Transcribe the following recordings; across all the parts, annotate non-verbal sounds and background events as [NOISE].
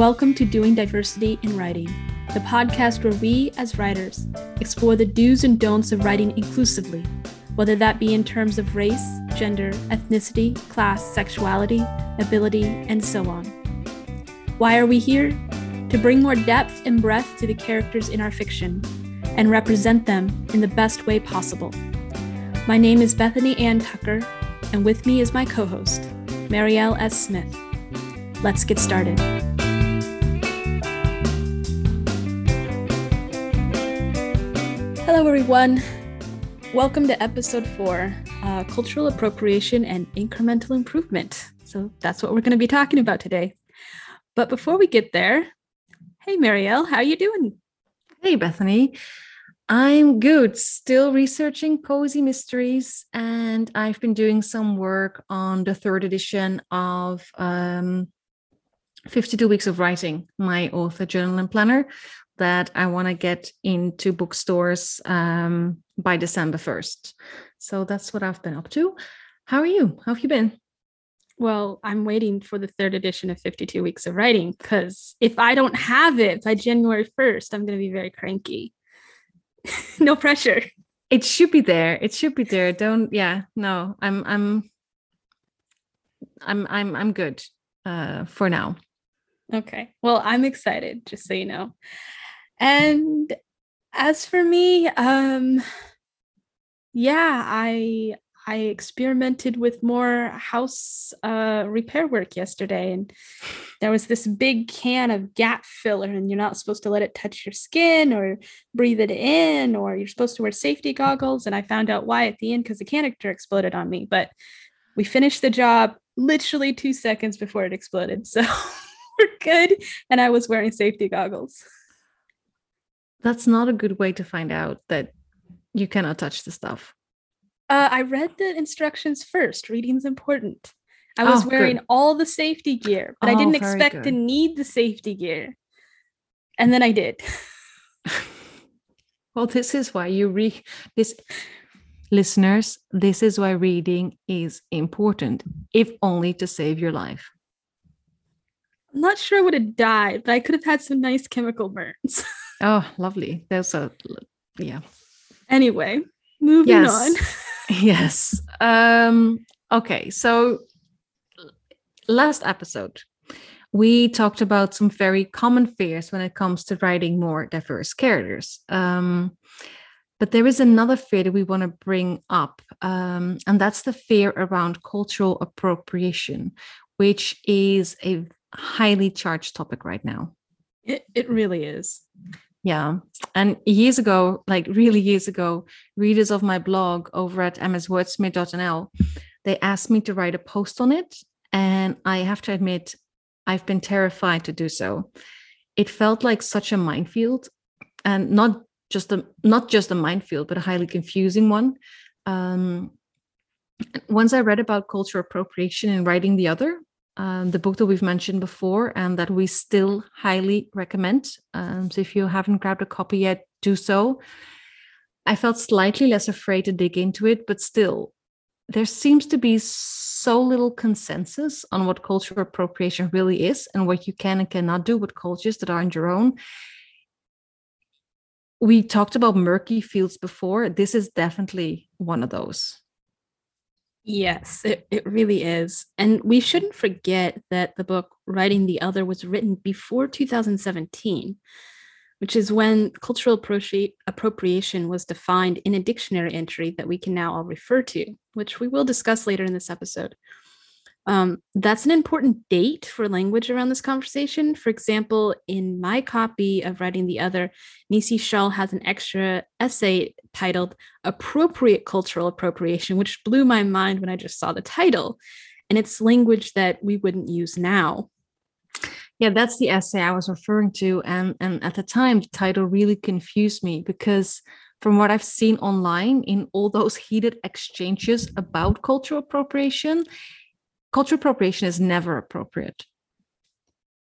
welcome to Doing Diversity in Writing, the podcast where we, as writers, explore the do's and don'ts of writing inclusively, whether that be in terms of race, gender, ethnicity, class, sexuality, ability, and so on. Why are we here? To bring more depth and breadth to the characters in our fiction and represent them in the best way possible. My name is Bethany Ann Tucker, and with me is my co host, Marielle S. Smith. Let's get started. Hello, everyone. Welcome to episode four uh, Cultural Appropriation and Incremental Improvement. So, that's what we're going to be talking about today. But before we get there, hey, Marielle, how are you doing? Hey, Bethany. I'm good. Still researching Cozy Mysteries, and I've been doing some work on the third edition of um, 52 Weeks of Writing, my author journal and planner, that I want to get into bookstores um, by December 1st. So that's what I've been up to. How are you? How have you been? Well, I'm waiting for the third edition of 52 Weeks of Writing because if I don't have it by January 1st, I'm going to be very cranky. [LAUGHS] no pressure. It should be there. It should be there. Don't yeah, no. I'm I'm I'm I'm I'm good uh for now. Okay. Well, I'm excited, just so you know. And as for me, um yeah, I I experimented with more house uh, repair work yesterday, and there was this big can of gap filler, and you're not supposed to let it touch your skin or breathe it in, or you're supposed to wear safety goggles. And I found out why at the end because the canister exploded on me. But we finished the job literally two seconds before it exploded, so [LAUGHS] we're good. And I was wearing safety goggles that's not a good way to find out that you cannot touch the stuff. Uh, I read the instructions first. Reading's important. I was oh, wearing good. all the safety gear, but oh, I didn't expect good. to need the safety gear. And then I did. [LAUGHS] well, this is why you read this listeners, this is why reading is important, if only to save your life. I'm not sure I would have died, but I could have had some nice chemical burns. [LAUGHS] Oh, lovely. There's a yeah. Anyway, moving yes. on. [LAUGHS] yes. Um okay, so last episode we talked about some very common fears when it comes to writing more diverse characters. Um but there is another fear that we want to bring up, um, and that's the fear around cultural appropriation, which is a highly charged topic right now. It, it really is. Yeah. And years ago, like really years ago, readers of my blog over at mswordsmith.nl, they asked me to write a post on it. And I have to admit, I've been terrified to do so. It felt like such a minefield and not just a not just a minefield, but a highly confusing one. Um, once I read about cultural appropriation in writing the other, um, the book that we've mentioned before and that we still highly recommend. Um, so if you haven't grabbed a copy yet, do so. I felt slightly less afraid to dig into it, but still, there seems to be so little consensus on what cultural appropriation really is and what you can and cannot do with cultures that aren't your own. We talked about murky fields before. This is definitely one of those. Yes, it, it really is. And we shouldn't forget that the book Writing the Other was written before 2017, which is when cultural appropri- appropriation was defined in a dictionary entry that we can now all refer to, which we will discuss later in this episode. Um, that's an important date for language around this conversation. For example, in my copy of Writing the Other, Nisi Shawl has an extra essay titled Appropriate Cultural Appropriation, which blew my mind when I just saw the title. And it's language that we wouldn't use now. Yeah, that's the essay I was referring to. And, and at the time, the title really confused me because from what I've seen online in all those heated exchanges about cultural appropriation, cultural appropriation is never appropriate.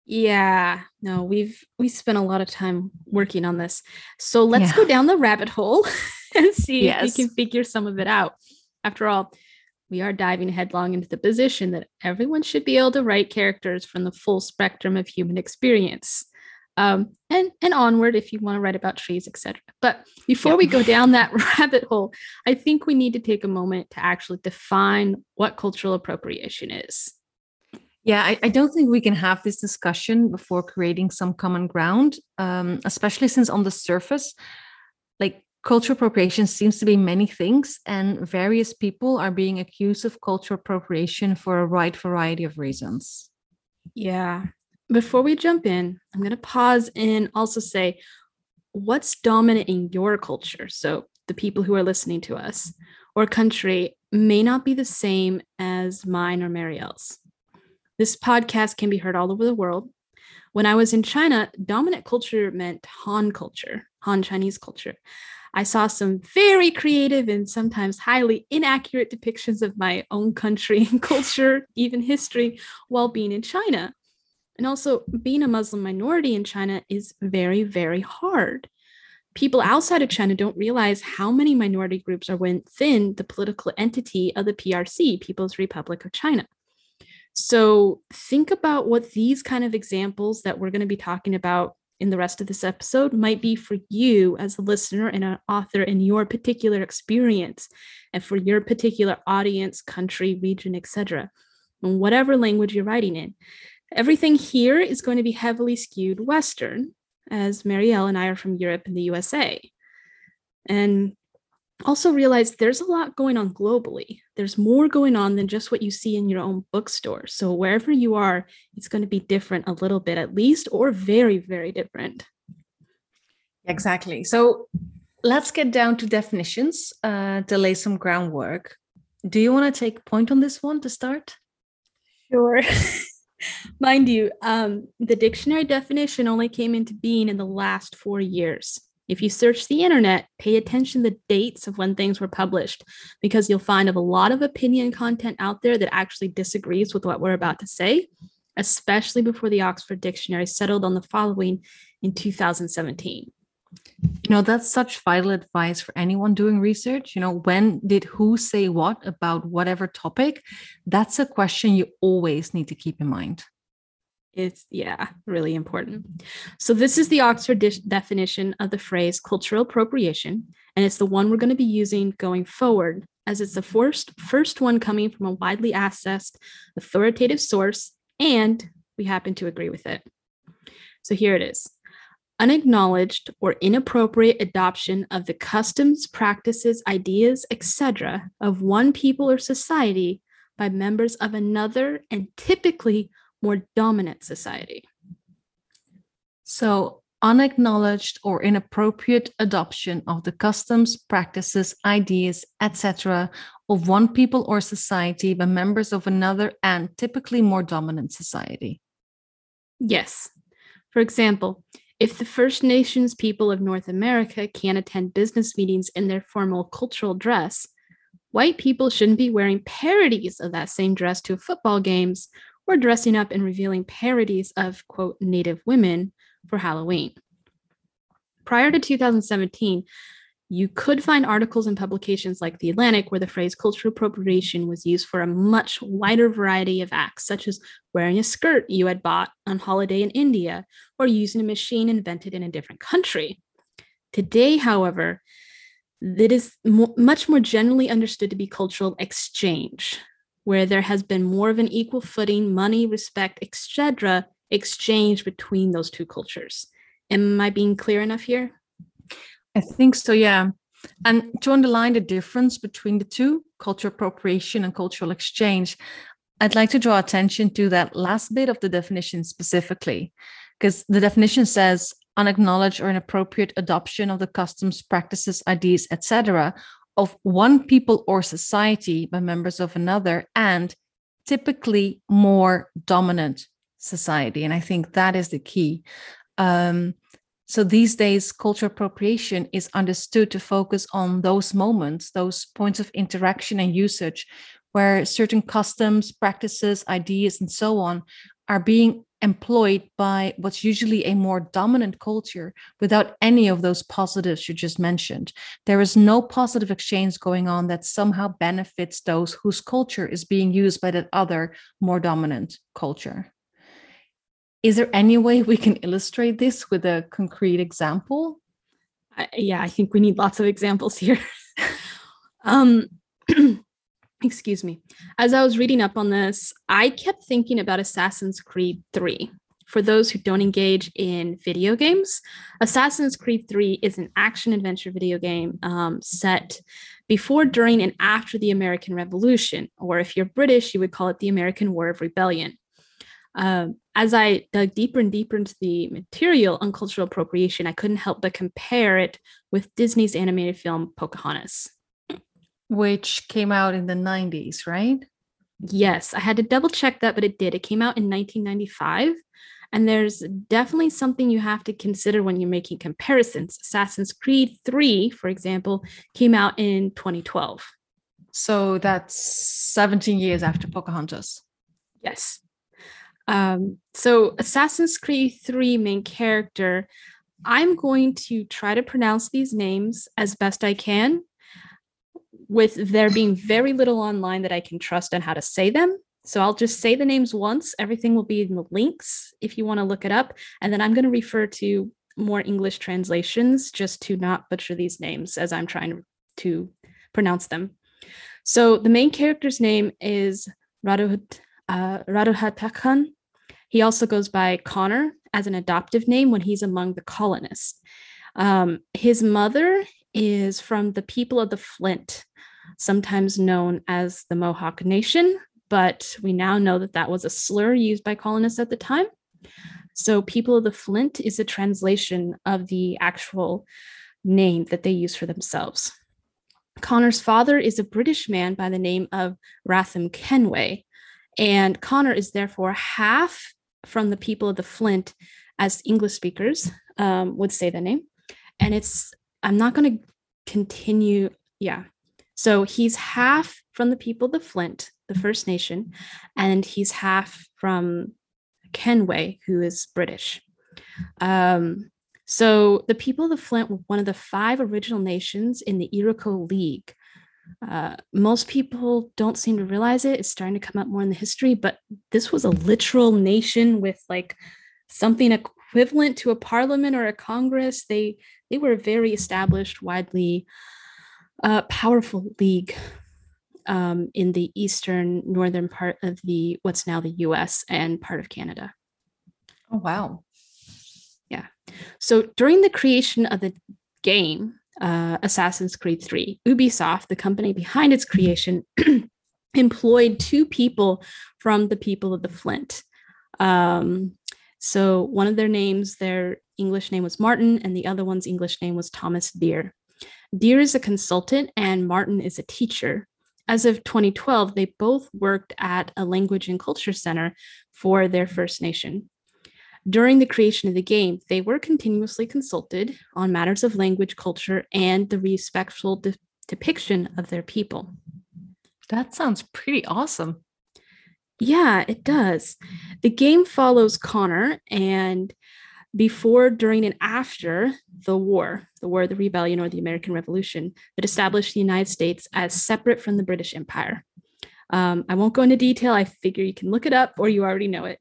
Yeah, no, we've we spent a lot of time working on this. So let's yeah. go down the rabbit hole [LAUGHS] and see yes. if we can figure some of it out. After all, we are diving headlong into the position that everyone should be able to write characters from the full spectrum of human experience. Um, and and onward if you want to write about trees, etc. But before yeah. we go down that [LAUGHS] rabbit hole, I think we need to take a moment to actually define what cultural appropriation is. Yeah, I, I don't think we can have this discussion before creating some common ground, um, especially since on the surface, like cultural appropriation seems to be many things, and various people are being accused of cultural appropriation for a wide variety of reasons. Yeah. Before we jump in, I'm going to pause and also say what's dominant in your culture? So, the people who are listening to us or country may not be the same as mine or Marielle's. This podcast can be heard all over the world. When I was in China, dominant culture meant Han culture, Han Chinese culture. I saw some very creative and sometimes highly inaccurate depictions of my own country and [LAUGHS] culture, even history, while being in China. And also, being a Muslim minority in China is very, very hard. People outside of China don't realize how many minority groups are within the political entity of the PRC, People's Republic of China. So, think about what these kind of examples that we're going to be talking about in the rest of this episode might be for you as a listener and an author in your particular experience and for your particular audience, country, region, etc. And whatever language you're writing in. Everything here is going to be heavily skewed Western, as Marielle and I are from Europe and the USA. And also realize there's a lot going on globally. There's more going on than just what you see in your own bookstore. So wherever you are, it's going to be different a little bit at least, or very, very different. Exactly. So let's get down to definitions uh, to lay some groundwork. Do you want to take point on this one to start? Sure. [LAUGHS] Mind you, um, the dictionary definition only came into being in the last four years. If you search the internet, pay attention to the dates of when things were published, because you'll find a lot of opinion content out there that actually disagrees with what we're about to say, especially before the Oxford Dictionary settled on the following in 2017. You know, that's such vital advice for anyone doing research. You know, when did who say what about whatever topic? That's a question you always need to keep in mind. It's, yeah, really important. So, this is the Oxford de- definition of the phrase cultural appropriation, and it's the one we're going to be using going forward, as it's the first, first one coming from a widely accessed authoritative source, and we happen to agree with it. So, here it is unacknowledged or inappropriate adoption of the customs, practices, ideas, etc., of one people or society by members of another, and typically more dominant society. So, unacknowledged or inappropriate adoption of the customs, practices, ideas, etc., of one people or society by members of another and typically more dominant society. Yes. For example, if the First Nations people of North America can't attend business meetings in their formal cultural dress, white people shouldn't be wearing parodies of that same dress to football games or dressing up and revealing parodies of, quote, Native women for Halloween. Prior to 2017, you could find articles in publications like The Atlantic where the phrase cultural appropriation was used for a much wider variety of acts, such as wearing a skirt you had bought on holiday in India or using a machine invented in a different country. Today, however, it is mo- much more generally understood to be cultural exchange, where there has been more of an equal footing, money, respect, etc., exchange between those two cultures. Am I being clear enough here? I think so, yeah. And to underline the difference between the two, cultural appropriation and cultural exchange, I'd like to draw attention to that last bit of the definition specifically, because the definition says unacknowledged or inappropriate adoption of the customs, practices, ideas, etc., of one people or society by members of another and typically more dominant society. And I think that is the key. Um, so these days, cultural appropriation is understood to focus on those moments, those points of interaction and usage where certain customs, practices, ideas, and so on are being employed by what's usually a more dominant culture without any of those positives you just mentioned. There is no positive exchange going on that somehow benefits those whose culture is being used by that other more dominant culture. Is there any way we can illustrate this with a concrete example? I, yeah, I think we need lots of examples here. [LAUGHS] um, [CLEARS THROAT] excuse me. As I was reading up on this, I kept thinking about Assassin's Creed 3. For those who don't engage in video games, Assassin's Creed 3 is an action adventure video game um, set before, during, and after the American Revolution, or if you're British, you would call it the American War of Rebellion. Um, as I dug deeper and deeper into the material on cultural appropriation, I couldn't help but compare it with Disney's animated film Pocahontas which came out in the 90s, right? Yes, I had to double check that, but it did. It came out in 1995. And there's definitely something you have to consider when you're making comparisons. Assassin's Creed 3, for example, came out in 2012. So that's 17 years after Pocahontas. Yes. Um, so, Assassin's Creed 3 main character, I'm going to try to pronounce these names as best I can with there being very little online that I can trust on how to say them. So I'll just say the names once. Everything will be in the links if you want to look it up. And then I'm going to refer to more English translations just to not butcher these names as I'm trying to pronounce them. So the main character's name is Raduhat, uh, He also goes by Connor as an adoptive name when he's among the colonists. Um, his mother is from the people of the Flint, sometimes known as the Mohawk Nation, but we now know that that was a slur used by colonists at the time. So, people of the Flint is a translation of the actual name that they use for themselves. Connor's father is a British man by the name of Haytham Kenway, and Connor is therefore half from the people of the Flint, as English speakers um, would say the name. And it's, I'm not going to continue. Yeah, so he's half from the people of the Flint, the First Nation, and he's half from Kenway, who is British. Um, so the people of the Flint were one of the five original nations in the Iroquois League. Uh, most people don't seem to realize it. It's starting to come up more in the history, but this was a literal nation with like something equivalent to a parliament or a congress. They they were a very established, widely uh, powerful league um, in the eastern northern part of the what's now the U.S. and part of Canada. Oh wow! Yeah. So during the creation of the game, uh, Assassin's Creed 3, Ubisoft, the company behind its creation, [CLEARS THROAT] employed two people from the people of the Flint. Um, so one of their names, their English name was Martin, and the other one's English name was Thomas Deer. Deer is a consultant and Martin is a teacher. As of 2012, they both worked at a language and culture center for their First Nation. During the creation of the game, they were continuously consulted on matters of language, culture, and the respectful de- depiction of their people. That sounds pretty awesome. Yeah, it does. The game follows Connor and before, during, and after the war, the War of the Rebellion or the American Revolution, that established the United States as separate from the British Empire. Um, I won't go into detail. I figure you can look it up or you already know it.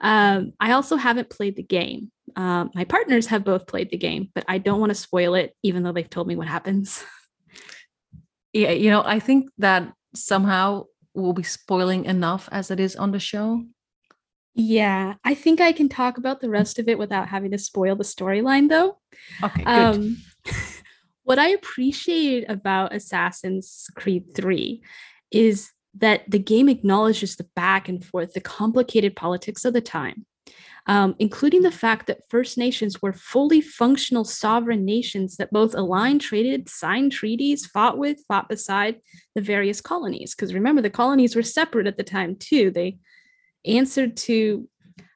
Um, I also haven't played the game. Um, my partners have both played the game, but I don't want to spoil it, even though they've told me what happens. [LAUGHS] Yeah, you know, I think that somehow we'll be spoiling enough as it is on the show. Yeah, I think I can talk about the rest of it without having to spoil the storyline, though. Okay, good. Um, [LAUGHS] what I appreciate about Assassin's Creed 3 is that the game acknowledges the back and forth, the complicated politics of the time, um, including the fact that First Nations were fully functional sovereign nations that both aligned, traded, signed treaties, fought with, fought beside the various colonies. Because remember, the colonies were separate at the time, too. They answered to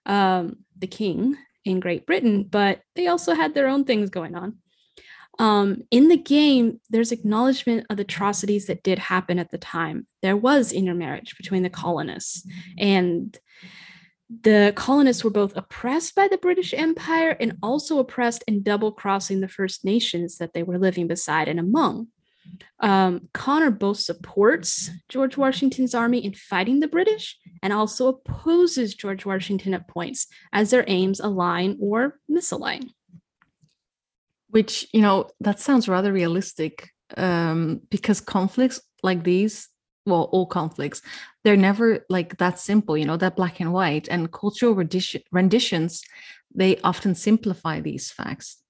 um, the king in Great Britain, but they also had their own things going on. Um, in the game, there's acknowledgement of atrocities that did happen at the time. There was intermarriage between the colonists, and the colonists were both oppressed by the British Empire and also oppressed and double crossing the First Nations that they were living beside and among. Um, Connor both supports George Washington's army in fighting the British and also opposes George Washington at points as their aims align or misalign. Which, you know, that sounds rather realistic um, because conflicts like these, well, all conflicts, they're never like that simple, you know, that black and white. And cultural rendition, renditions, they often simplify these facts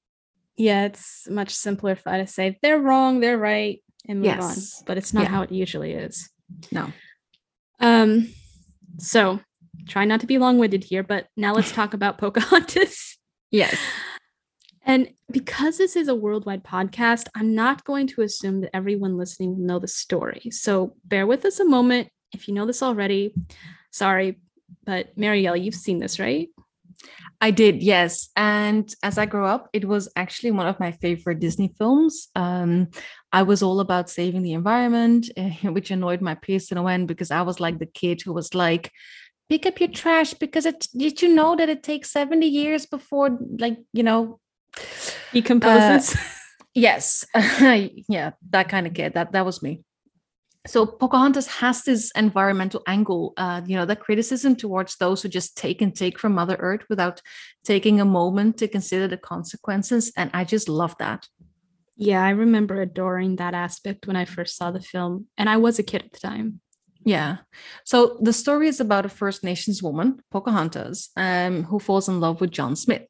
yeah, it's much simpler to say they're wrong, they're right, and move Yes. on. But it's not Yeah. how it usually is. No. Um, so try not to be long-winded here, but now let's talk about Pocahontas. [LAUGHS] Yes. And because this is a worldwide podcast, I'm not going to assume that everyone listening will know the story. So bear with us a moment. If you know this already, sorry, but Marielle, you've seen this, right? I did, yes. And as I grew up, it was actually one of my favorite Disney films. Um, I was all about saving the environment, [LAUGHS] which annoyed my peers in a way because I was like the kid who was like, pick up your trash because it did you know that it takes 70 years before like you know Decomposes. yes. [LAUGHS] Yeah that kind of kid that that was me. So pocahontas has this environmental angle uh, you know that criticism towards those who just take and take from mother earth without taking a moment to consider the consequences and i just love that. Yeah, I remember adoring that aspect when I first saw the film, and I was a kid at the time. yeah. So the story is about a first nations woman pocahontas um, who falls in love with john smith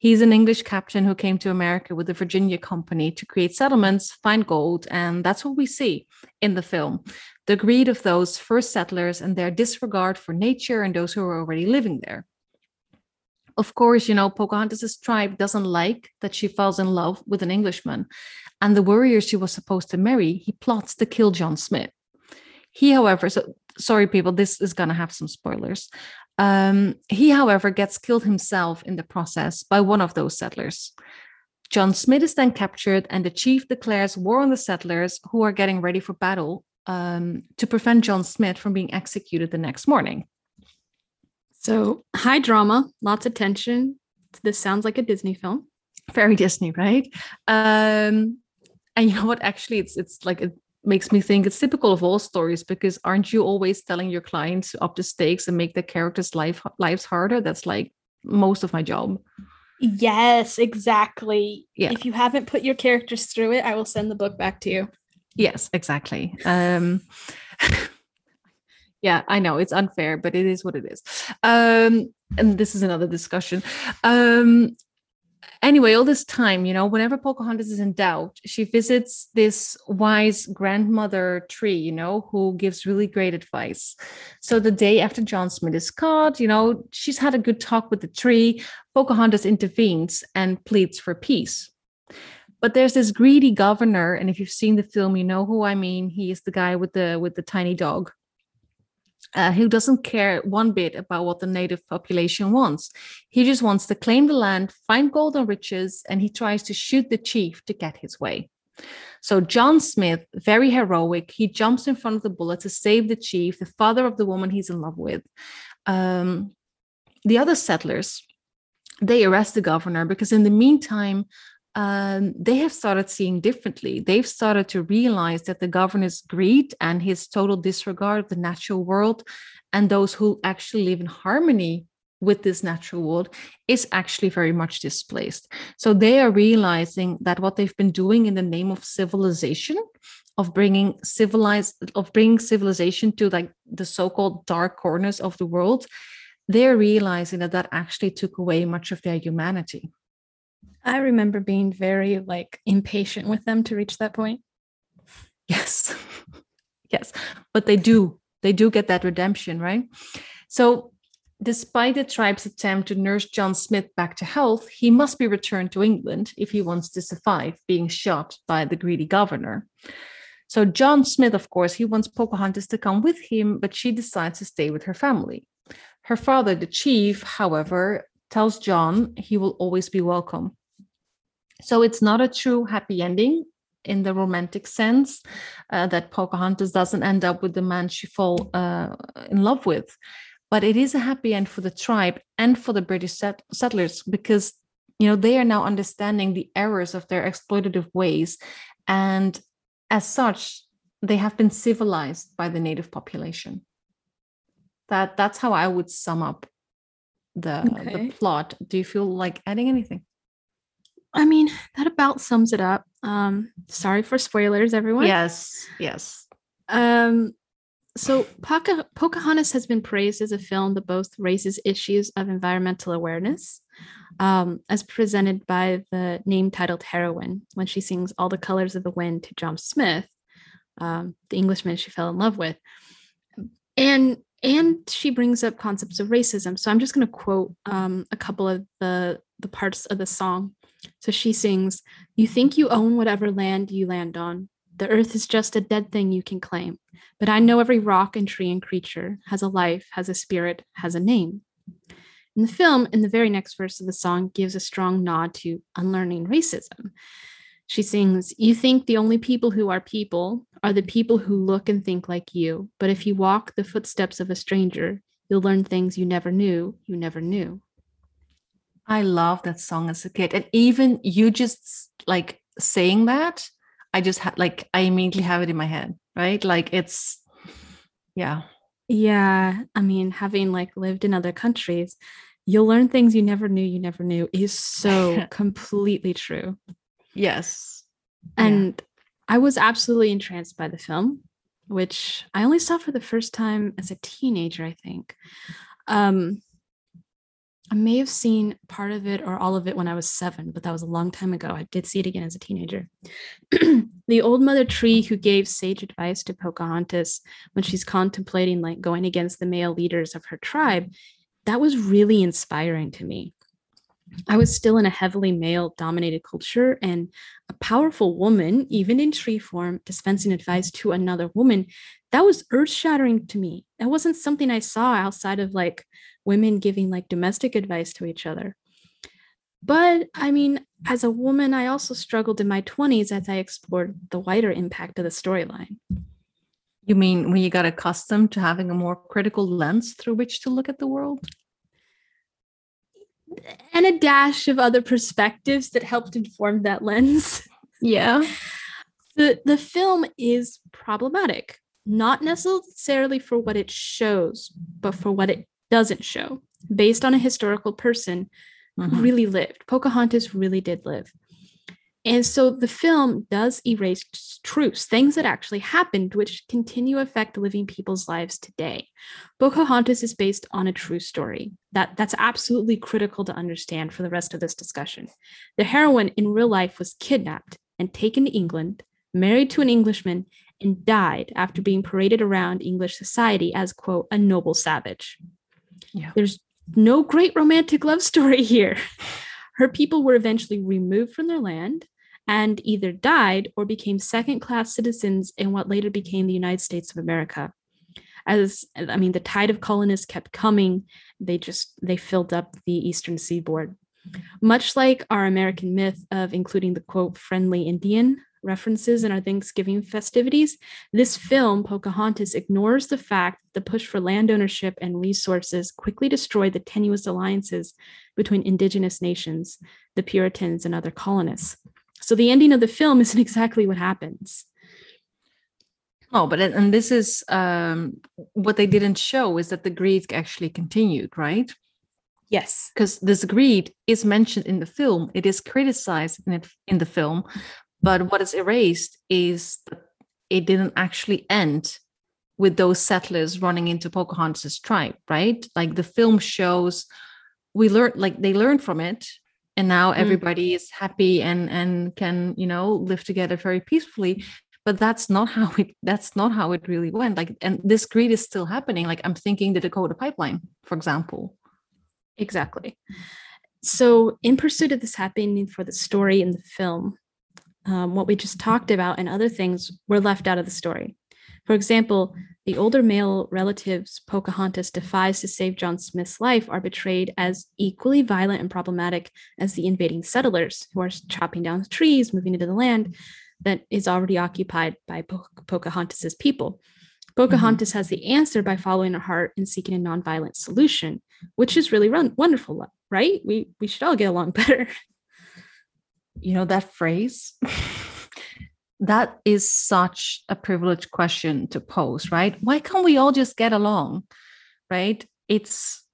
He's an English captain who came to America with the Virginia Company to create settlements, find gold, and that's what we see in the film. The greed of those first settlers and their disregard for nature and those who are already living there. Of course, you know, Pocahontas' tribe doesn't like that she falls in love with an Englishman, and the warrior she was supposed to marry, he plots to kill John Smith. He, however, so sorry, people, this is going to have some spoilers. Um, he, however, gets killed himself in the process by one of those settlers. John Smith is then captured, and the chief declares war on the settlers who are getting ready for battle um, to prevent John Smith from being executed the next morning. So, high drama, lots of tension. This sounds like a Disney film. Very Disney, right? Um, and you know what? Actually, it's it's like it makes me think it's typical of all stories because aren't you always telling your clients up the stakes and make the characters' life lives harder? That's like most of my job. Yes, exactly. Yeah. If you haven't put your characters through it, I will send the book back to you. Yes, exactly. Um, [LAUGHS] yeah, I know it's unfair, but it is what it is. Um, and this is another discussion. Um, anyway, all this time, you know, whenever Pocahontas is in doubt, she visits this wise grandmother tree, you know, who gives really great advice. So the day after John Smith is caught, you know, she's had a good talk with the tree. Pocahontas intervenes and pleads for peace. But there's this greedy governor, and if you've seen the film, you know who I mean. He is the guy with the with the tiny dog. Uh, who doesn't care one bit about what the native population wants. He just wants to claim the land, find gold and riches, and he tries to shoot the chief to get his way. So, John Smith, very heroic, he jumps in front of the bullet to save the chief, the father of the woman he's in love with. Um, the other settlers, they arrest the governor because, in the meantime, um, they have started seeing differently. They've started to realize that the governor's greed and his total disregard of the natural world and those who actually live in harmony with this natural world is actually very much displaced. So they are realizing that what they've been doing in the name of civilization, of bringing civilized, of bringing civilization to like the so-called dark corners of the world, they're realizing that that actually took away much of their humanity. I remember being very like impatient with them to reach that point. Yes. [LAUGHS] yes. But they do. They do get that redemption, right? So, despite the tribe's attempt to nurse John Smith back to health, he must be returned to England if he wants to survive being shot by the greedy governor. So, John Smith, of course, he wants Pocahontas to come with him, but she decides to stay with her family. Her father, the chief, however, tells John he will always be welcome. So it's not a true happy ending in the romantic sense uh, that Pocahontas doesn't end up with the man she fall uh, in love with. but it is a happy end for the tribe and for the British set- settlers because you know they are now understanding the errors of their exploitative ways and as such they have been civilized by the native population that that's how i would sum up the okay. the plot do you feel like adding anything i mean that about sums it up um sorry for spoilers everyone yes yes um so Poca- pocahontas has been praised as a film that both raises issues of environmental awareness um, as presented by the name titled heroine when she sings all the colors of the wind to john smith um, the englishman she fell in love with and and she brings up concepts of racism. So I'm just going to quote um, a couple of the the parts of the song. So she sings, "You think you own whatever land you land on. The earth is just a dead thing you can claim. But I know every rock and tree and creature has a life, has a spirit, has a name." In the film, in the very next verse of the song, gives a strong nod to unlearning racism. She sings, You think the only people who are people are the people who look and think like you. But if you walk the footsteps of a stranger, you'll learn things you never knew you never knew. I love that song as a kid. And even you just like saying that, I just had like, I immediately have it in my head, right? Like it's, yeah. Yeah. I mean, having like lived in other countries, you'll learn things you never knew you never knew is so [LAUGHS] completely true. Yes. And yeah. I was absolutely entranced by the film, which I only saw for the first time as a teenager, I think. Um, I may have seen part of it or all of it when I was seven, but that was a long time ago. I did see it again as a teenager. [CLEARS THROAT] the old mother tree who gave sage advice to Pocahontas when she's contemplating like going against the male leaders of her tribe, that was really inspiring to me. I was still in a heavily male dominated culture, and a powerful woman, even in tree form, dispensing advice to another woman, that was earth shattering to me. That wasn't something I saw outside of like women giving like domestic advice to each other. But I mean, as a woman, I also struggled in my 20s as I explored the wider impact of the storyline. You mean when you got accustomed to having a more critical lens through which to look at the world? and a dash of other perspectives that helped inform that lens. Yeah. [LAUGHS] The the film is problematic, not necessarily for what it shows, but for what it doesn't show. Based on a historical person mm-hmm. who really lived. Pocahontas really did live. And so the film does erase truths, things that actually happened, which continue to affect living people's lives today. Pocahontas is based on a true story. That, that's absolutely critical to understand for the rest of this discussion. The heroine in real life was kidnapped and taken to England, married to an Englishman, and died after being paraded around English society as, quote, a noble savage. Yeah. There's no great romantic love story [LAUGHS] here. Her people were eventually removed from their land and either died or became second class citizens in what later became the United States of America. As I mean, the tide of colonists kept coming, they just they filled up the eastern seaboard. Much like our American myth of including the quote friendly Indian references in our Thanksgiving festivities, this film, Pocahontas, ignores the fact that the push for land ownership and resources quickly destroyed the tenuous alliances between indigenous nations, the Puritans, and other colonists. So the ending of the film [LAUGHS] isn't exactly what happens. Oh, but and this is um, what they didn't show is that the greed actually continued, right? Yes, because this greed is mentioned in the film. It is criticized in it in the film, but what is erased is that it didn't actually end with those settlers running into Pocahontas' tribe, right? Like the film shows, we learned, like they learned from it, and now mm. everybody mm. is happy and and can you know live together very peacefully. But that's not how it. That's not how it really went. Like, and this greed is still happening. Like I'm thinking the Dakota Pipeline, for example. Exactly. So, in pursuit of this happening for the story in the film, um, what we just talked about and other things were left out of the story. For example, the older male relatives Pocahontas defies to save John Smith's life are portrayed as equally violent and problematic as the invading settlers who are chopping down trees, moving into the land that is already occupied by po- Pocahontas's people. Pocahontas mm-hmm. has the answer by following her heart and seeking a nonviolent solution, which is really run- wonderful, right? We we should all get along [LAUGHS] better. You know that phrase? [LAUGHS] that is such a privileged question to pose, right? Why can't we all just get along? Right? It's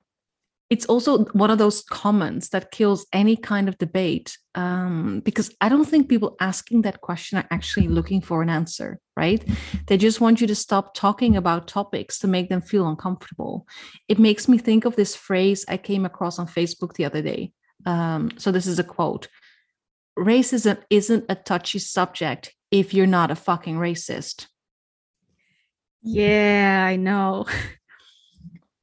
it's also one of those comments that kills any kind of debate um, because I don't think people asking that question are actually looking for an answer, right? They just want you to stop talking about topics to make them feel uncomfortable. It makes me think of this phrase I came across on Facebook the other day. Um, so, this is a quote Racism isn't a touchy subject if you're not a fucking racist. Yeah, I know. [LAUGHS]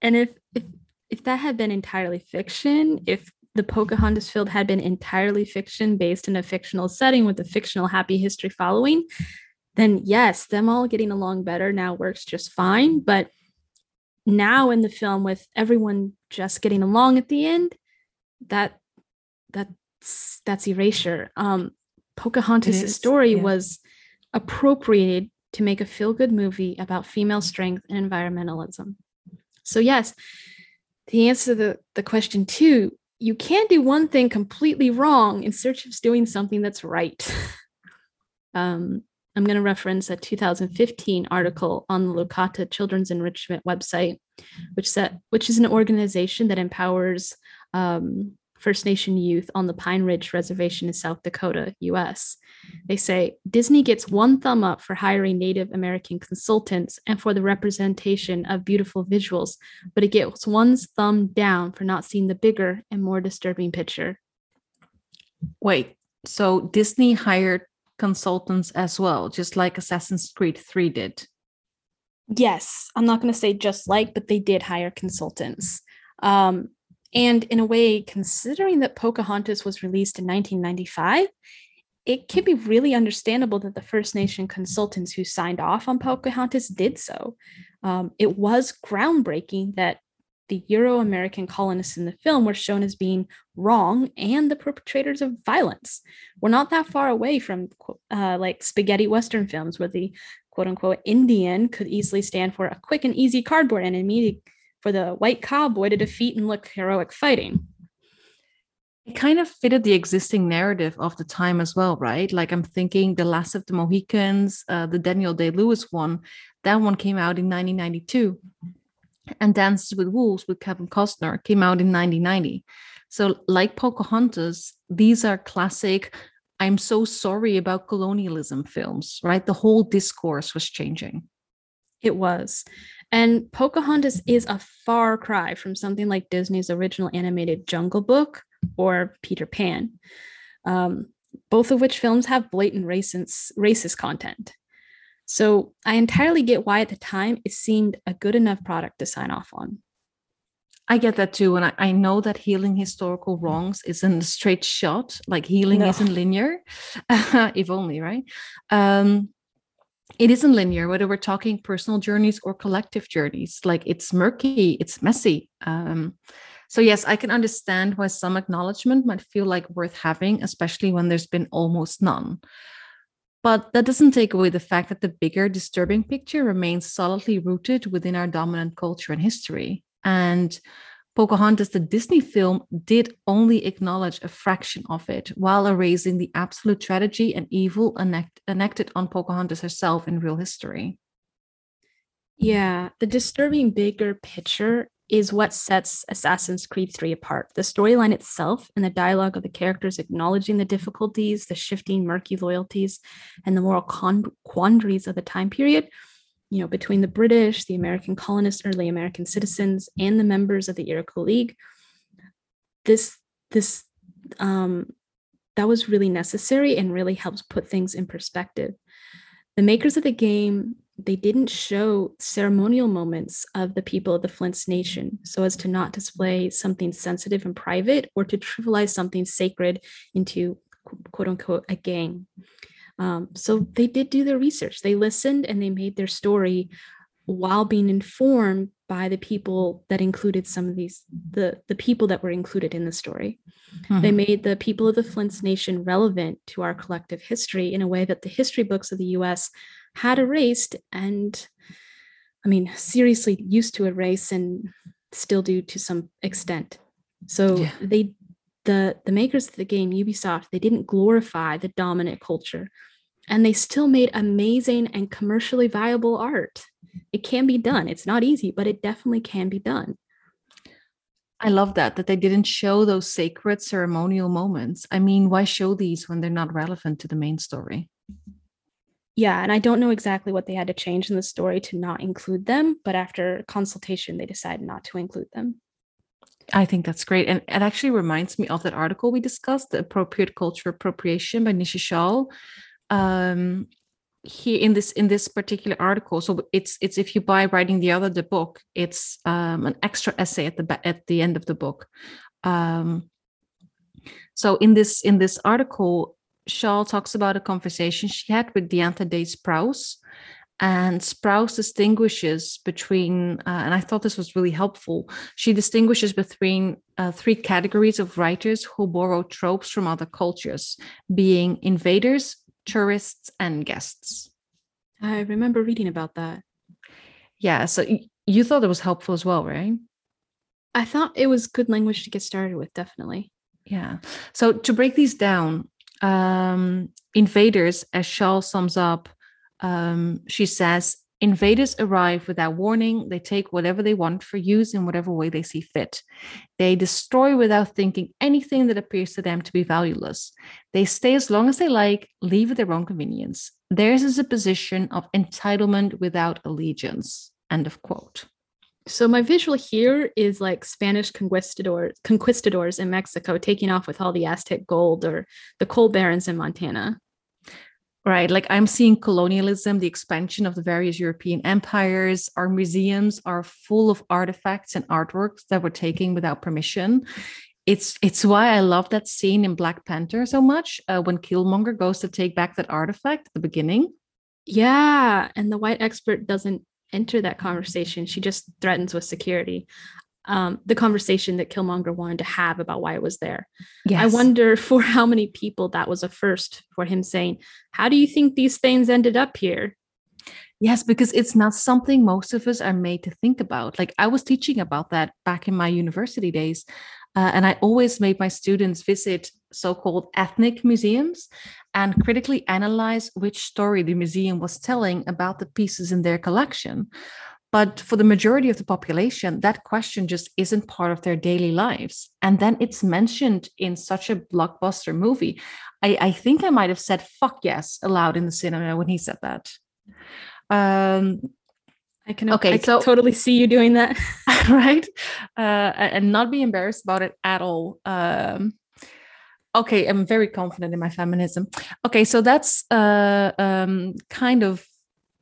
And if if if that had been entirely fiction, if the Pocahontas field had been entirely fiction based in a fictional setting with a fictional happy history following, then yes, them all getting along better now works just fine. But now in the film, with everyone just getting along at the end, that, that that's that's erasure. Um, Pocahontas' story yeah. was appropriated to make a feel-good movie about female strength and environmentalism. So yes, to answer the, the question too, you can't do one thing completely wrong in search of doing something that's right. [LAUGHS] um, I'm going to reference a 2015 article on the Lakota Children's Enrichment website, which set, which is an organization that empowers um, First Nation youth on the Pine Ridge Reservation in South Dakota, US. They say Disney gets one thumb up for hiring Native American consultants and for the representation of beautiful visuals, but it gets one's thumb down for not seeing the bigger and more disturbing picture. Wait, so Disney hired consultants as well, just like Assassin's Creed 3 did? Yes, I'm not going to say just like, but they did hire consultants. Um, and in a way, considering that Pocahontas was released in 1995, it can be really understandable that the First Nation consultants who signed off on Pocahontas did so. Um, it was groundbreaking that the Euro American colonists in the film were shown as being wrong and the perpetrators of violence. We're not that far away from uh, like spaghetti Western films where the quote unquote Indian could easily stand for a quick and easy cardboard enemy for the white cowboy to defeat and look heroic fighting. It kind of fitted the existing narrative of the time as well, right? Like I'm thinking The Last of the Mohicans, uh, the Daniel Day Lewis one, that one came out in 1992. And Dances with Wolves with Kevin Costner came out in 1990. So, like Pocahontas, these are classic, I'm so sorry about colonialism films, right? The whole discourse was changing. It was. And Pocahontas is a far cry from something like Disney's original animated Jungle Book or Peter Pan, um, both of which films have blatant racist, racist content. So I entirely get why at the time it seemed a good enough product to sign off on. I get that too. And I, I know that healing historical wrongs isn't a straight shot, like healing no. isn't linear, [LAUGHS] if only, right? Um, it isn't linear whether we're talking personal journeys or collective journeys. Like it's murky it's messy. Um, so yes i can understand why some acknowledgement might feel like worth having especially when there's been almost none. But that doesn't take away the fact that the bigger disturbing picture remains solidly rooted within our dominant culture and history. And Pocahontas, the Disney film, did only acknowledge a fraction of it while erasing the absolute tragedy and evil enacted on Pocahontas herself in real history. Yeah, the disturbing bigger picture is what sets Assassin's Creed 3 apart. The storyline itself and the dialogue of the characters acknowledging the difficulties, the shifting, murky loyalties, and the moral quandaries of the time period you know, between the British, the American colonists, early American citizens, and the members of the Iroquois League, this this um, that was really necessary and really helps put things in perspective. The makers of the game they didn't show ceremonial moments of the people of the Flint's nation so as to not display something sensitive and private or to trivialize something sacred into quote unquote a game. Um, so they did do their research. They listened and they made their story while being informed by the people that included some of these the the people that were included in the story. Mm-hmm. They made the people of the Flint's Nation relevant to our collective history in a way that the history books of the U.S. had erased and I mean, seriously used to erase and still do to some extent. So yeah. they the the makers of the game Ubisoft they didn't glorify the dominant culture and they still made amazing and commercially viable art. It can be done. It's not easy, but it definitely can be done. I love that that they didn't show those sacred ceremonial moments. I mean, why show these when they're not relevant to the main story? Yeah, and I don't know exactly what they had to change in the story to not include them, but after consultation they decided not to include them. I think that's great. And it actually reminds me of that article we discussed, the appropriate culture appropriation by Nisi Shawl. Um, here in this in this particular article so it's it's if you buy writing the other the book it's um, an extra essay at the at the end of the book um, so in this in this article Shawl talks about a conversation she had with Diantha Day Sprouse and Sprouse distinguishes between, uh, and I thought this was really helpful. She distinguishes between uh, three categories of writers who borrow tropes from other cultures, being invaders, tourists, and guests. I remember reading about that. Yeah, so you thought it was helpful as well, right? I thought it was good language to get started with, definitely. Yeah. So to break these down, um, invaders, as Shawl sums up, um, she says, Invaders arrive without warning. They take whatever they want for use in whatever way they see fit. They destroy without thinking anything that appears to them to be valueless. They stay as long as they like, leave at their own convenience. Theirs is a position of entitlement without allegiance. End of quote. So my visual here is like Spanish conquistadors conquistadors in Mexico taking off with all the Aztec gold or the coal barons in Montana right? Like i'm seeing colonialism the expansion of the various european empires. Our museums are full of artifacts and artworks that we're taking without permission. It's it's why i love that scene in black panther so much uh, when killmonger goes to take back that artifact at the beginning. Yeah and the white expert doesn't enter that conversation. She just threatens with security um, the conversation that Killmonger wanted to have about why it was there. Yes. I wonder [LAUGHS] for how many people that was a first for him saying, How do you think these things ended up here? Yes, because it's not something most of us are made to think about. Like I was teaching about that back in my university days. Uh, and I always made my students visit so called ethnic museums and critically analyze which story the museum was telling about the pieces in their collection. But for the majority of the population, that question just isn't part of their daily lives. And then it's mentioned in such a blockbuster movie. I, I think I might have said fuck yes aloud in the cinema when he said that. Um, I can okay, I so, totally see you doing that. [LAUGHS] [LAUGHS] right? Uh, and not be embarrassed about it at all. Um, okay, I'm very confident in my feminism. Okay, so that's uh, um, kind of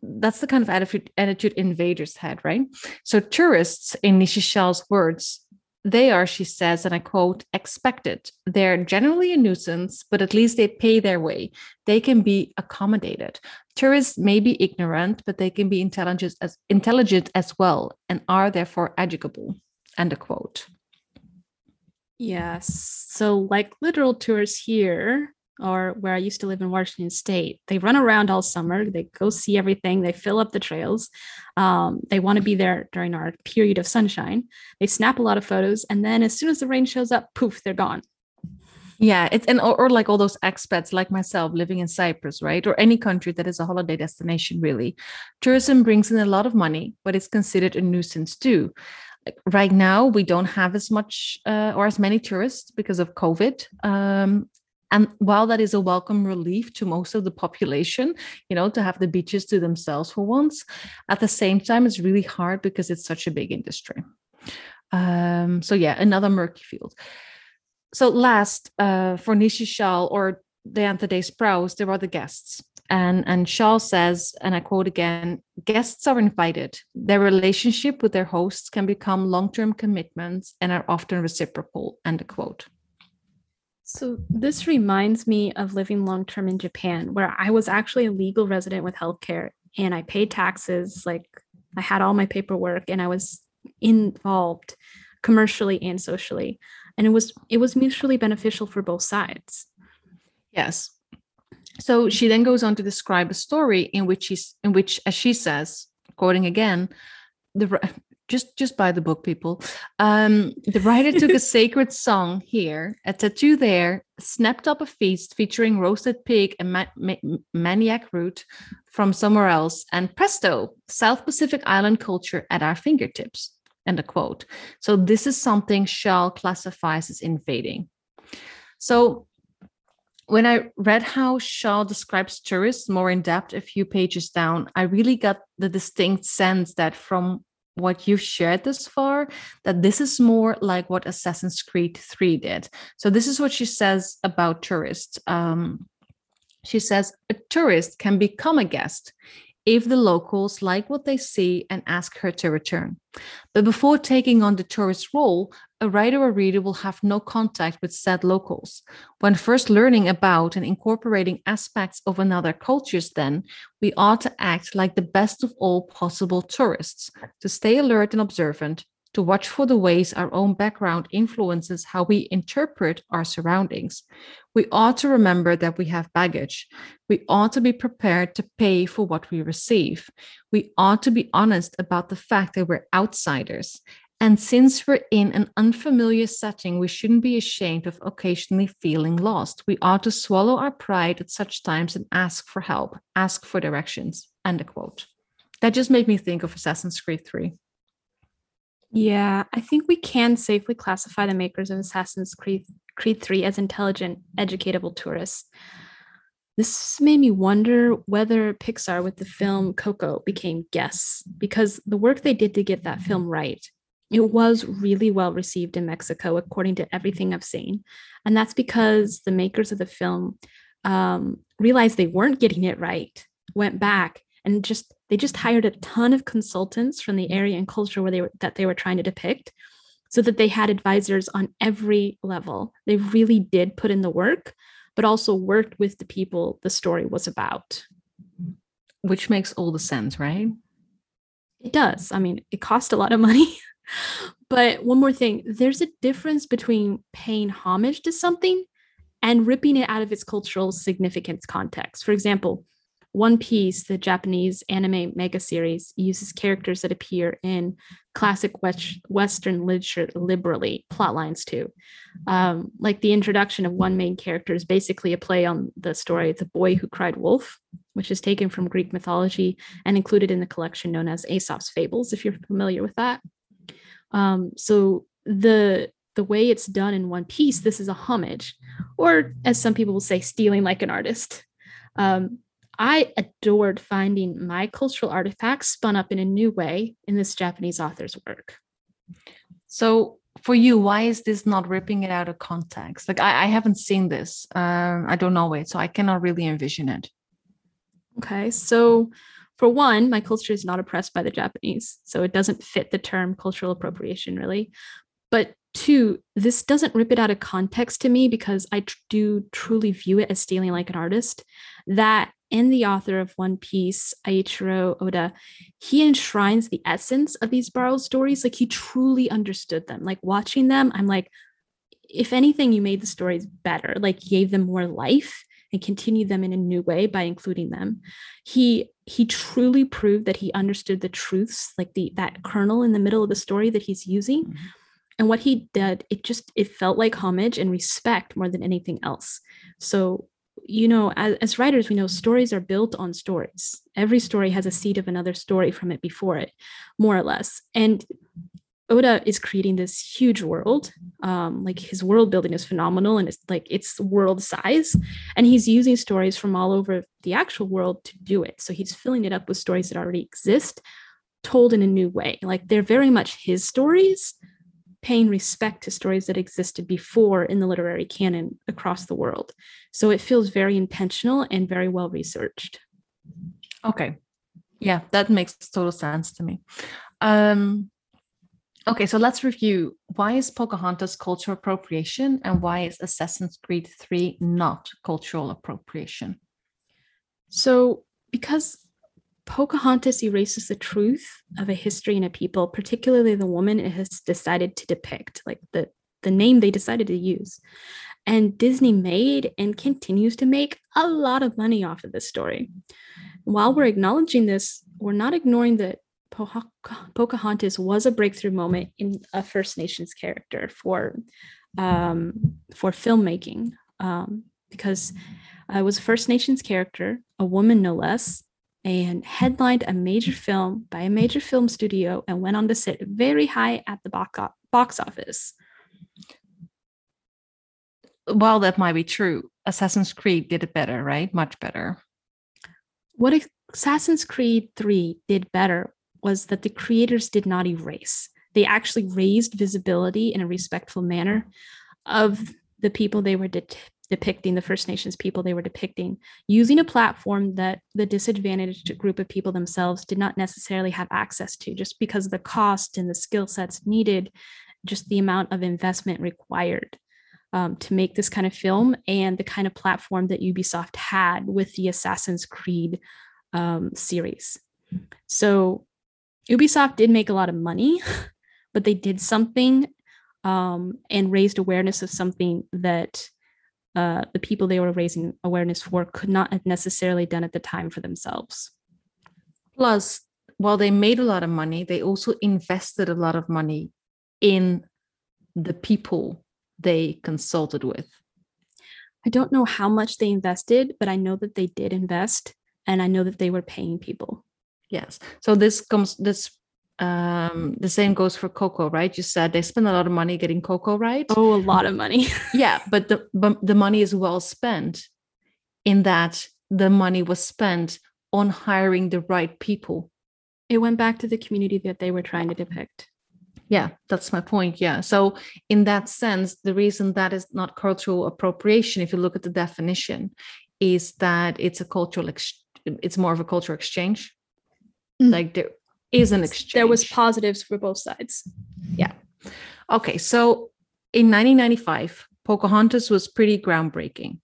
that's the kind of attitude, attitude invaders had, right? So tourists, in Nisi Shawl's words, they are, she says, and I quote, expected. They're generally a nuisance, but at least they pay their way. They can be accommodated. Tourists may be ignorant, but they can be intelligent as intelligent as well, and are therefore educable. End of quote. Yes. So, like literal tourists here, or where I used to live in Washington State. They run around all summer. They go see everything. They fill up the trails. Um, they want to be there during our period of sunshine. They snap a lot of photos, and then as soon as the rain shows up, poof, they're gone. Yeah, it's and or, or like all those expats like myself living in Cyprus, right, or any country that is a holiday destination. Really, tourism brings in a lot of money, but it's considered a nuisance too right now we don't have as much uh, or as many tourists because of covid um, and while that is a welcome relief to most of the population, you know, to have the beaches to themselves for once, at the same time, it's really hard because it's such a big industry. Um, so yeah, another murky field. So last, uh, for Nisi Shawl or Diantha Day Sprouse, there are the guests. And, and Shawl says, and I quote again, guests are invited. Their relationship with their hosts can become long-term commitments and are often reciprocal, end quote. So, this reminds me of living long term in Japan, where I was actually a legal resident with healthcare and I paid taxes. Like, I had all my paperwork and I was involved commercially and socially. And it was it was mutually beneficial for both sides. Yes. So she then goes on to describe a story in which she's in which, as she says, quoting again, the just just buy the book, people. Um, the writer took a [LAUGHS] sacred song here, a tattoo there, snapped up a feast featuring roasted pig and ma- ma- manioc root from somewhere else, and presto, South Pacific Island culture at our fingertips. End of quote. So this is something Shawl classifies as invading. So when I read how Shawl describes tourists more in depth a few pages down, I really got the distinct sense that from what you've shared this far that this is more like what assassin's creed 3 did so this is what she says about tourists um, she says a tourist can become a guest if the locals like what they see and ask her to return. But before taking on the tourist role, a writer or reader will have no contact with said locals. When first learning about and incorporating aspects of another cultures, then we ought to act like the best of all possible tourists, to stay alert and observant, to watch for the ways our own background influences how we interpret our surroundings. We ought to remember that we have baggage. We ought to be prepared to pay for what we receive. We ought to be honest about the fact that we're outsiders. And since we're in an unfamiliar setting, we shouldn't be ashamed of occasionally feeling lost. We ought to swallow our pride at such times and ask for help, ask for directions. End of quote. That just made me think of Assassin's Creed 3. Yeah, I think we can safely classify the makers of Assassin's Creed, Creed 3 as intelligent, educatable tourists. This made me wonder whether Pixar with the film Coco became guests because the work they did to get that film right, it was really well received in Mexico, according to everything I've seen. And that's because the makers of the film um, realized they weren't getting it right, went back and just they just hired a ton of consultants from the area and culture where they were that they were trying to depict so that they had advisors on every level. They really did put in the work but also worked with the people the story was about. Which makes all the sense right? It does. I mean it cost a lot of money [LAUGHS] but one more thing there's a difference between paying homage to something and ripping it out of its cultural significance context for example one Piece, the Japanese anime mega series, uses characters that appear in classic West- Western literature liberally, plot lines too. Um, like the introduction of one main character is basically a play on the story The Boy Who Cried Wolf, which is taken from Greek mythology and included in the collection known as Aesop's Fables, if you're familiar with that. Um, so the the way it's done in One Piece, this is a homage, or as some people will say, stealing like an artist. Um, I adored finding my cultural artifacts spun up in a new way in this Japanese author's work. So, for you, why is this not ripping it out of context? Like, I, I haven't seen this. Um, I don't know it, so I cannot really envision it. Okay, so for one, my culture is not oppressed by the Japanese, so it doesn't fit the term cultural appropriation really. But two, this doesn't rip it out of context to me because I tr- do truly view it as stealing like an artist. That and the author of One Piece, Eiichiro Oda, he enshrines the essence of these borrowed stories. Like he truly understood them. Like watching them, I'm like, if anything, you made the stories better, like gave them more life and continue them in a new way by including them. He he truly proved that he understood the truths, like the that kernel in the middle of the story that he's using. Mm-hmm. And what he did, it just it felt like homage and respect more than anything else. So you know, as, as, writers, we know stories are built on stories. Every story has a seed of another story from it before it, more or less. And Oda is creating this huge world. Um, like his world building is phenomenal and it's like it's world size. And he's using stories from all over the actual world to do it. So he's filling it up with stories that already exist, told in a new way. Like they're very much his stories, paying respect to stories that existed before in the literary canon across the world. So it feels very intentional and very well researched. Okay. Yeah, that makes total sense to me. Um, okay, so let's review why is Pocahontas cultural appropriation and why is Assassin's Creed 3 not cultural appropriation? So, because Pocahontas erases the truth of a history and a people, particularly the woman it has decided to depict, like the, the name they decided to use. And Disney made and continues to make a lot of money off of this story. While we're acknowledging this, we're not ignoring that Pocahontas was a breakthrough moment in a First Nations character for um, for filmmaking um, because I was a First Nations character, a woman no less, and headlined a major film by a major film studio and went on to sit very high at the box office. While that might be true, Assassin's Creed did it better, right? Much better. What Assassin's Creed 3 did better was that the creators did not erase. They actually raised visibility in a respectful manner of the people they were de- depicting, the First Nations people they were depicting, using a platform that the disadvantaged group of people themselves did not necessarily have access to, just because of the cost and the skill sets needed, just the amount of investment required. Um, to make this kind of film and the kind of platform that Ubisoft had with the Assassin's Creed um, series. So Ubisoft did make a lot of money, but they did something um, and raised awareness of something that uh, the people they were raising awareness for could not have necessarily done at the time for themselves. Plus, while they made a lot of money, they also invested a lot of money in the people they consulted with. I don't know how much they invested, but I know that they did invest and I know that they were paying people. Yes. So this comes this um the same goes for Coco right? You said they spend a lot of money getting Coco right? Oh a lot of money. [LAUGHS] Yeah but the but the money is well spent in that the money was spent on hiring the right people. It went back to the community that they were trying to depict. Yeah that's my point yeah. So in that sense the reason that is not cultural appropriation if you look at the definition is that it's a cultural ex- it's more of a cultural exchange mm. like there is an exchange. There was positives for both sides. Yeah. Okay. So in 1995, Pocahontas was pretty groundbreaking.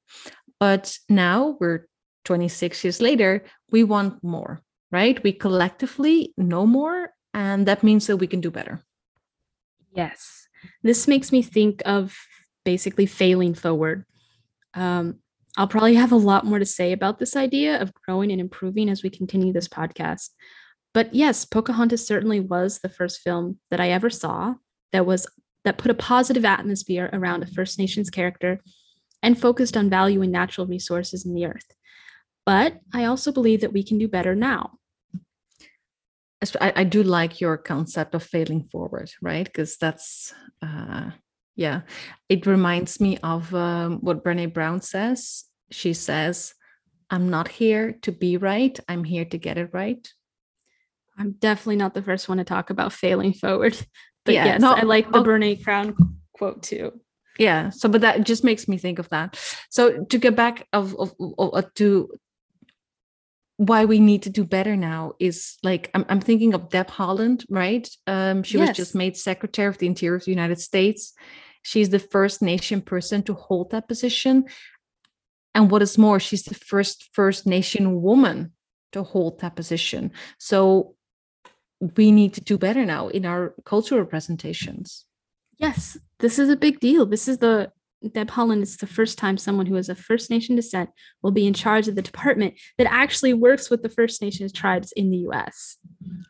But now we're 26 years later, we want more, right? We collectively know more, and that means that we can do better. Yes. This makes me think of basically failing forward. Um, I'll probably have a lot more to say about this idea of growing and improving as we continue this podcast. But yes, Pocahontas certainly was the first film that I ever saw that was that put a positive atmosphere around a First Nations character and focused on valuing natural resources in the earth. But I also believe that we can do better now. I, I do like your concept of failing forward, right? Because that's, uh, yeah, it reminds me of um, what Brene Brown says. She says, I'm not here to be right, I'm here to get it right. I'm definitely not the first one to talk about failing forward. [LAUGHS] But yeah, yes, no, I like the Brene Brown quote too. Yeah. So, but that just makes me think of that. So to get back of, of, of, of to why we need to do better now is like I'm, I'm thinking of Deb Haaland, right? Um, she yes. was just made Secretary of the Interior of the United States. She's the first nation person to hold that position. And what is more, she's the first First Nation woman to hold that position. So we need to do better now in our cultural presentations. Yes, this is a big deal. This is the Deb Haaland It's the first time someone who is of First Nation descent will be in charge of the department that actually works with the First Nations tribes in the US.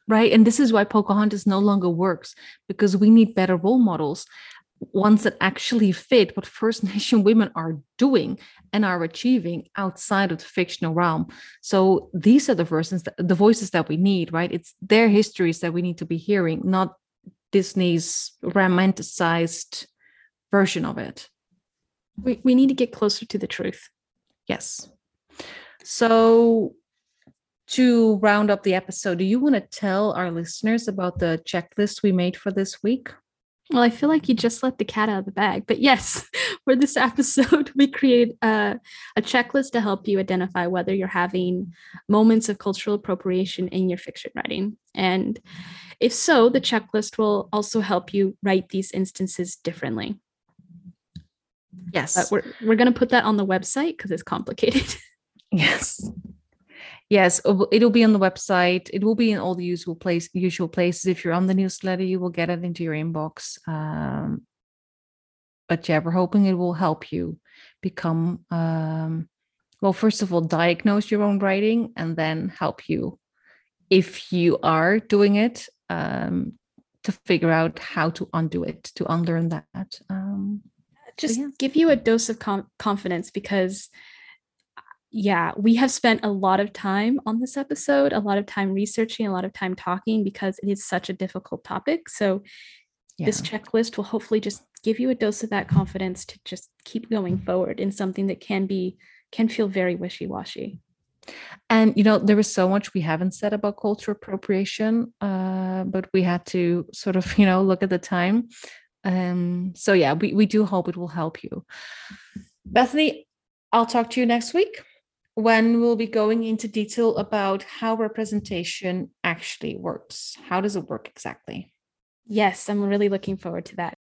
Right. And this is why Pocahontas no longer works because we need better role models ones that actually fit what First [LAUGHS] Nation women are doing and are achieving outside of the fictional realm. So these are the versions, the voices that we need, right? It's their histories that we need to be hearing, not Disney's romanticized version of it. We, we need to get closer to the truth. Yes. So to round up the episode, do you want to tell our listeners about the checklist we made for this week? Well, I feel like you just let the cat out of the bag. But yes, [LAUGHS] for this episode, [LAUGHS] we create a, a, checklist to help you identify whether you're having moments of cultural appropriation in your fiction writing. And if so, the checklist will also help you write these instances differently. Yes. But we're, we're going to put that on the website because it's complicated. [LAUGHS] Yes. Yes, it'll be on the website. It will be in all the usual place, usual places. If you're on the newsletter, you will get it into your inbox. Um, but yeah, we're hoping it will help you become, um, well, first of all, diagnose your own writing, and then help you if you are doing it, um, to figure out how to undo it, to unlearn that. Um, Just so yeah. give you a dose of com- confidence because yeah, we have spent a lot of time on this episode, a lot of time researching, a lot of time talking because it is such a difficult topic. So, yeah. this checklist will hopefully just give you a dose of that confidence to just keep going forward in something that can be can feel very wishy-washy. And you know, there is so much we haven't said about cultural appropriation, uh, but we had to sort of, [LAUGHS] you know, look at the time. Um, so yeah, we, we do hope it will help you. Bethany, I'll talk to you next week when we'll be going into detail about how representation actually works. How does it work exactly? Yes, I'm really looking forward to that.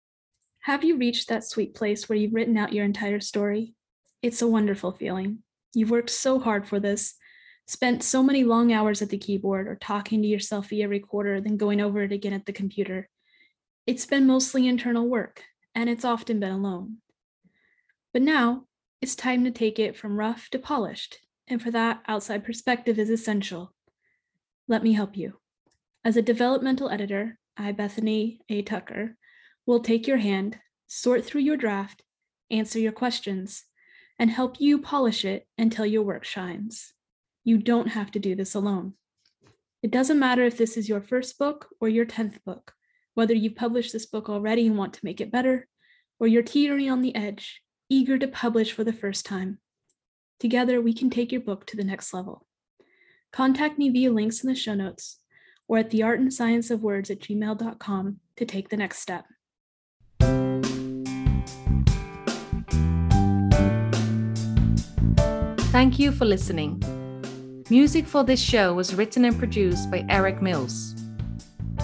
Have you reached that sweet place where you've written out your entire story? It's a wonderful feeling. You've worked so hard for this, spent so many long hours at the keyboard or talking to yourself via recorder, then going over it again at the computer. It's been mostly internal work, and it's often been alone. But now, it's time to take it from rough to polished and for that, outside perspective is essential. Let me help you. As a developmental editor, I, Bethany A. Tucker, will take your hand, sort through your draft, answer your questions, and help you polish it until your work shines. You don't have to do this alone. It doesn't matter if this is your first book or your 10th book, whether you've published this book already and want to make it better, or you're teetering on the edge, eager to publish for the first time. Together, we can take your book to the next level. Contact me via links in the show notes or at the art and science of words at gmail.com to take the next step. Thank you for listening. Music for this show was written and produced by Eric Mills.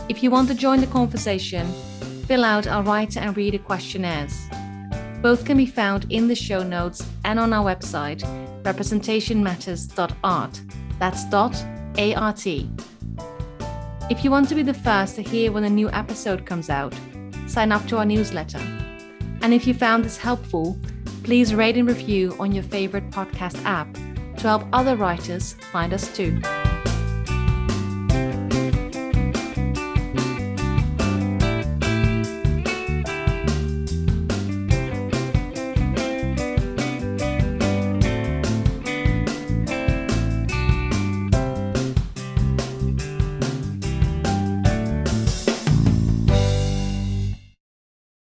If you want to join the conversation, fill out our writer and reader questionnaires. Both can be found in the show notes and on our website, representationmatters.art. That's dot A-R-T. If you want to be the first to hear when a new episode comes out, sign up to our newsletter. And if you found this helpful, please rate and review on your favorite podcast app to help other writers find us too.